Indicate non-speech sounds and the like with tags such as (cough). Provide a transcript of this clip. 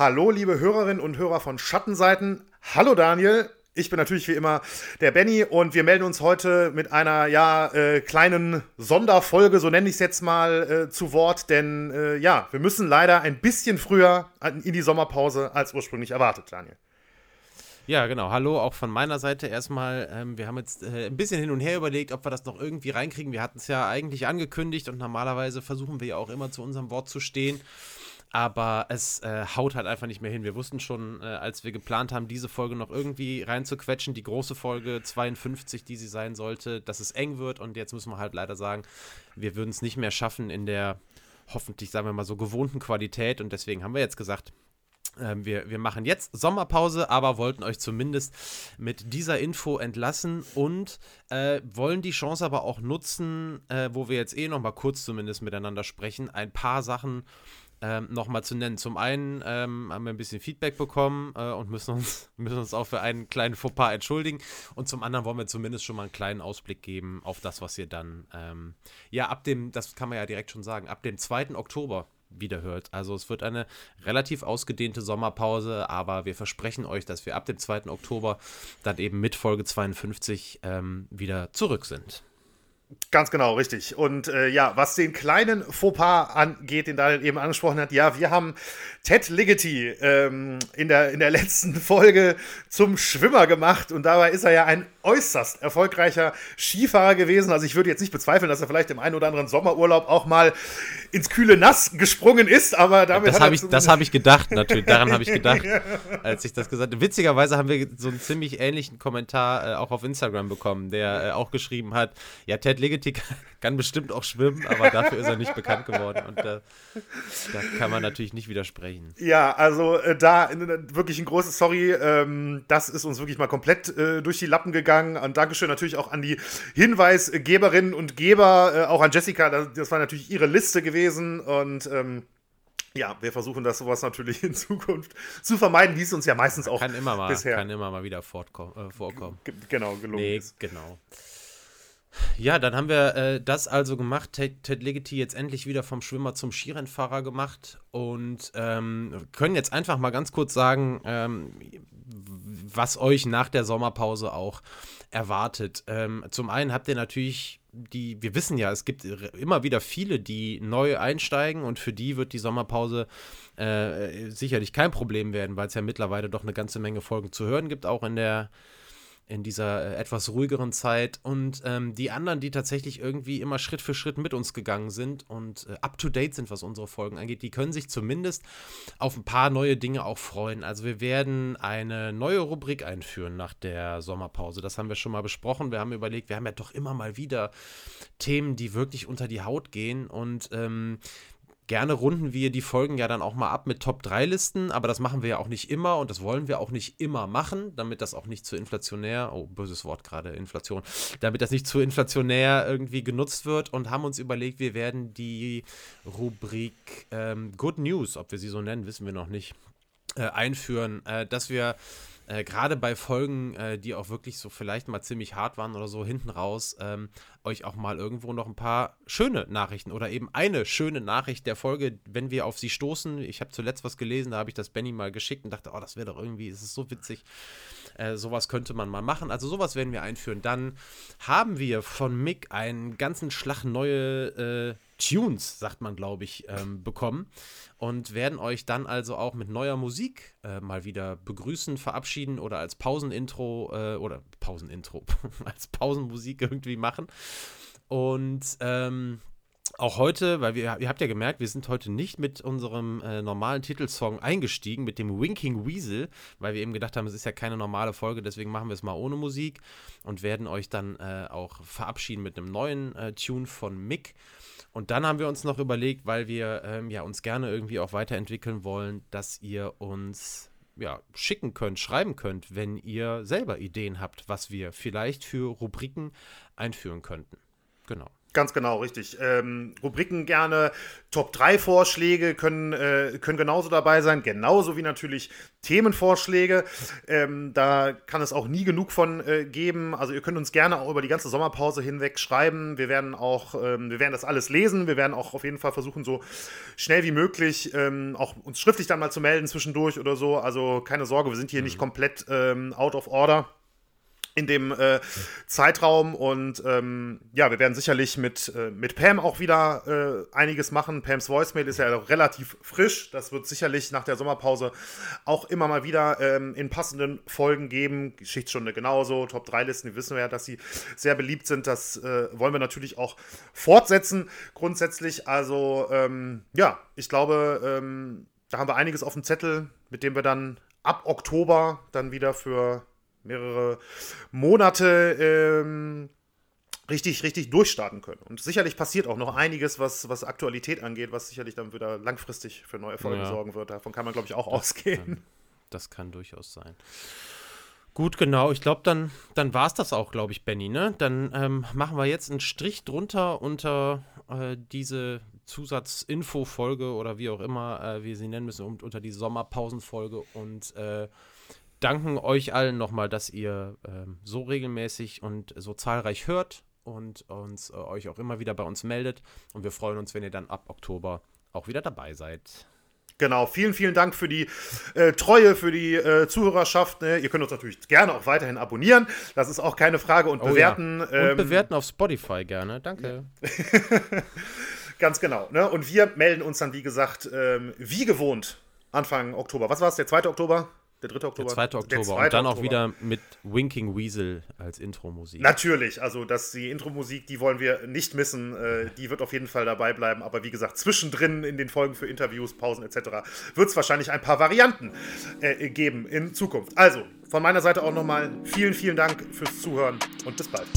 Hallo, liebe Hörerinnen und Hörer von Schattenseiten. Hallo, Daniel. Ich bin natürlich wie immer der Benny und wir melden uns heute mit einer ja äh, kleinen Sonderfolge, so nenne ich es jetzt mal, äh, zu Wort, denn äh, ja, wir müssen leider ein bisschen früher in die Sommerpause als ursprünglich erwartet, Daniel. Ja, genau. Hallo, auch von meiner Seite erstmal. Ähm, wir haben jetzt äh, ein bisschen hin und her überlegt, ob wir das noch irgendwie reinkriegen. Wir hatten es ja eigentlich angekündigt und normalerweise versuchen wir ja auch immer zu unserem Wort zu stehen aber es äh, haut halt einfach nicht mehr hin. Wir wussten schon, äh, als wir geplant haben, diese Folge noch irgendwie reinzuquetschen, die große Folge 52, die sie sein sollte, dass es eng wird und jetzt müssen wir halt leider sagen, wir würden es nicht mehr schaffen in der hoffentlich, sagen wir mal, so gewohnten Qualität und deswegen haben wir jetzt gesagt, ähm, wir, wir machen jetzt Sommerpause, aber wollten euch zumindest mit dieser Info entlassen und äh, wollen die Chance aber auch nutzen, äh, wo wir jetzt eh noch mal kurz zumindest miteinander sprechen, ein paar Sachen ähm, nochmal zu nennen. Zum einen ähm, haben wir ein bisschen Feedback bekommen äh, und müssen uns, (laughs) müssen uns auch für einen kleinen Fauxpas entschuldigen. Und zum anderen wollen wir zumindest schon mal einen kleinen Ausblick geben auf das, was ihr dann, ähm, ja, ab dem, das kann man ja direkt schon sagen, ab dem 2. Oktober wieder hört. Also es wird eine relativ ausgedehnte Sommerpause, aber wir versprechen euch, dass wir ab dem 2. Oktober dann eben mit Folge 52 ähm, wieder zurück sind. Ganz genau, richtig. Und äh, ja, was den kleinen Fauxpas angeht, den Daniel eben angesprochen hat, ja, wir haben Ted Ligety ähm, in, der, in der letzten (laughs) Folge zum Schwimmer gemacht und dabei ist er ja ein äußerst erfolgreicher Skifahrer gewesen. Also ich würde jetzt nicht bezweifeln, dass er vielleicht im einen oder anderen Sommerurlaub auch mal ins kühle Nass gesprungen ist, aber damit das habe ich, das habe ich gedacht, natürlich. Daran habe ich gedacht, (laughs) als ich das gesagt habe. Witzigerweise haben wir so einen ziemlich ähnlichen Kommentar äh, auch auf Instagram bekommen, der äh, auch geschrieben hat: Ja, Ted Ligety (laughs) kann bestimmt auch schwimmen, aber dafür ist er nicht bekannt geworden. Und äh, da kann man natürlich nicht widersprechen. Ja, also äh, da wirklich ein großes Sorry. Ähm, das ist uns wirklich mal komplett äh, durch die Lappen gegangen. Und Dankeschön natürlich auch an die Hinweisgeberinnen und Geber, äh, auch an Jessica. Das, das, war natürlich ihre Liste gewesen. Und ähm, ja, wir versuchen das sowas natürlich (laughs) in Zukunft zu vermeiden, wie es uns ja meistens auch kann immer mal, bisher kann immer mal wieder äh, vorkommen. Genau, gelungen nee, ist. Genau. Ja, dann haben wir äh, das also gemacht. Ted, Ted Ligety jetzt endlich wieder vom Schwimmer zum Skirennfahrer gemacht und ähm, können jetzt einfach mal ganz kurz sagen, ähm, was euch nach der Sommerpause auch erwartet. Ähm, zum einen habt ihr natürlich die, wir wissen ja, es gibt immer wieder viele, die neu einsteigen und für die wird die Sommerpause äh, sicherlich kein Problem werden, weil es ja mittlerweile doch eine ganze Menge Folgen zu hören gibt, auch in der in dieser äh, etwas ruhigeren Zeit und ähm, die anderen, die tatsächlich irgendwie immer Schritt für Schritt mit uns gegangen sind und äh, up to date sind, was unsere Folgen angeht, die können sich zumindest auf ein paar neue Dinge auch freuen. Also wir werden eine neue Rubrik einführen nach der Sommerpause. Das haben wir schon mal besprochen. Wir haben überlegt, wir haben ja doch immer mal wieder Themen, die wirklich unter die Haut gehen und ähm, Gerne runden wir die Folgen ja dann auch mal ab mit Top-3-Listen, aber das machen wir ja auch nicht immer und das wollen wir auch nicht immer machen, damit das auch nicht zu inflationär, oh, böses Wort gerade, Inflation, damit das nicht zu inflationär irgendwie genutzt wird und haben uns überlegt, wir werden die Rubrik ähm, Good News, ob wir sie so nennen, wissen wir noch nicht, äh, einführen, äh, dass wir äh, gerade bei Folgen, äh, die auch wirklich so vielleicht mal ziemlich hart waren oder so hinten raus, ähm, euch auch mal irgendwo noch ein paar schöne Nachrichten oder eben eine schöne Nachricht der Folge, wenn wir auf sie stoßen. Ich habe zuletzt was gelesen, da habe ich das Benny mal geschickt und dachte, oh, das wäre doch irgendwie, es ist so witzig. Äh, sowas könnte man mal machen. Also sowas werden wir einführen. Dann haben wir von Mick einen ganzen Schlag neue äh, Tunes, sagt man, glaube ich, ähm, bekommen und werden euch dann also auch mit neuer Musik äh, mal wieder begrüßen, verabschieden oder als Pausenintro äh, oder Pausenintro, (laughs) als Pausenmusik irgendwie machen. Und ähm, auch heute, weil wir, ihr habt ja gemerkt, wir sind heute nicht mit unserem äh, normalen Titelsong eingestiegen, mit dem Winking Weasel, weil wir eben gedacht haben, es ist ja keine normale Folge, deswegen machen wir es mal ohne Musik und werden euch dann äh, auch verabschieden mit einem neuen äh, Tune von Mick. Und dann haben wir uns noch überlegt, weil wir ähm, ja uns gerne irgendwie auch weiterentwickeln wollen, dass ihr uns ja, schicken könnt, schreiben könnt, wenn ihr selber Ideen habt, was wir vielleicht für Rubriken einführen könnten. Genau. Ganz genau, richtig. Ähm, Rubriken gerne, Top 3 Vorschläge können, äh, können genauso dabei sein, genauso wie natürlich Themenvorschläge. Ähm, da kann es auch nie genug von äh, geben. Also ihr könnt uns gerne auch über die ganze Sommerpause hinweg schreiben. Wir werden auch, ähm, wir werden das alles lesen. Wir werden auch auf jeden Fall versuchen, so schnell wie möglich ähm, auch uns schriftlich dann mal zu melden zwischendurch oder so. Also keine Sorge, wir sind hier mhm. nicht komplett ähm, out of order in dem äh, Zeitraum. Und ähm, ja, wir werden sicherlich mit, äh, mit Pam auch wieder äh, einiges machen. Pams Voicemail ist ja relativ frisch. Das wird sicherlich nach der Sommerpause auch immer mal wieder ähm, in passenden Folgen geben. Geschichtsstunde genauso. Top 3 Listen, die wissen wir ja, dass sie sehr beliebt sind. Das äh, wollen wir natürlich auch fortsetzen, grundsätzlich. Also ähm, ja, ich glaube, ähm, da haben wir einiges auf dem Zettel, mit dem wir dann ab Oktober dann wieder für mehrere Monate ähm, richtig, richtig durchstarten können. Und sicherlich passiert auch noch einiges, was, was Aktualität angeht, was sicherlich dann wieder langfristig für neue Folgen ja. sorgen wird. Davon kann man, glaube ich, auch das ausgehen. Kann, das kann durchaus sein. Gut, genau. Ich glaube, dann, dann war es das auch, glaube ich, Benny. Ne? Dann ähm, machen wir jetzt einen Strich drunter unter äh, diese Zusatzinfo-Folge oder wie auch immer äh, wir sie nennen müssen, unter die Sommerpausenfolge und äh, danken euch allen nochmal, dass ihr ähm, so regelmäßig und so zahlreich hört und uns äh, euch auch immer wieder bei uns meldet. Und wir freuen uns, wenn ihr dann ab Oktober auch wieder dabei seid. Genau, vielen, vielen Dank für die äh, Treue, für die äh, Zuhörerschaft. Ne? Ihr könnt uns natürlich gerne auch weiterhin abonnieren. Das ist auch keine Frage. Und oh, bewerten. Ja. Und ähm, bewerten auf Spotify gerne. Danke. (laughs) Ganz genau. Ne? Und wir melden uns dann, wie gesagt, ähm, wie gewohnt Anfang Oktober. Was war es? Der 2. Oktober? Der 3. Oktober. Der 2. Oktober. Der 2. Und dann Oktober. auch wieder mit Winking Weasel als Intro-Musik. Natürlich, also das, die Intro-Musik, die wollen wir nicht missen. Äh, die wird auf jeden Fall dabei bleiben. Aber wie gesagt, zwischendrin in den Folgen für Interviews, Pausen etc. wird es wahrscheinlich ein paar Varianten äh, geben in Zukunft. Also, von meiner Seite auch nochmal vielen, vielen Dank fürs Zuhören und bis bald.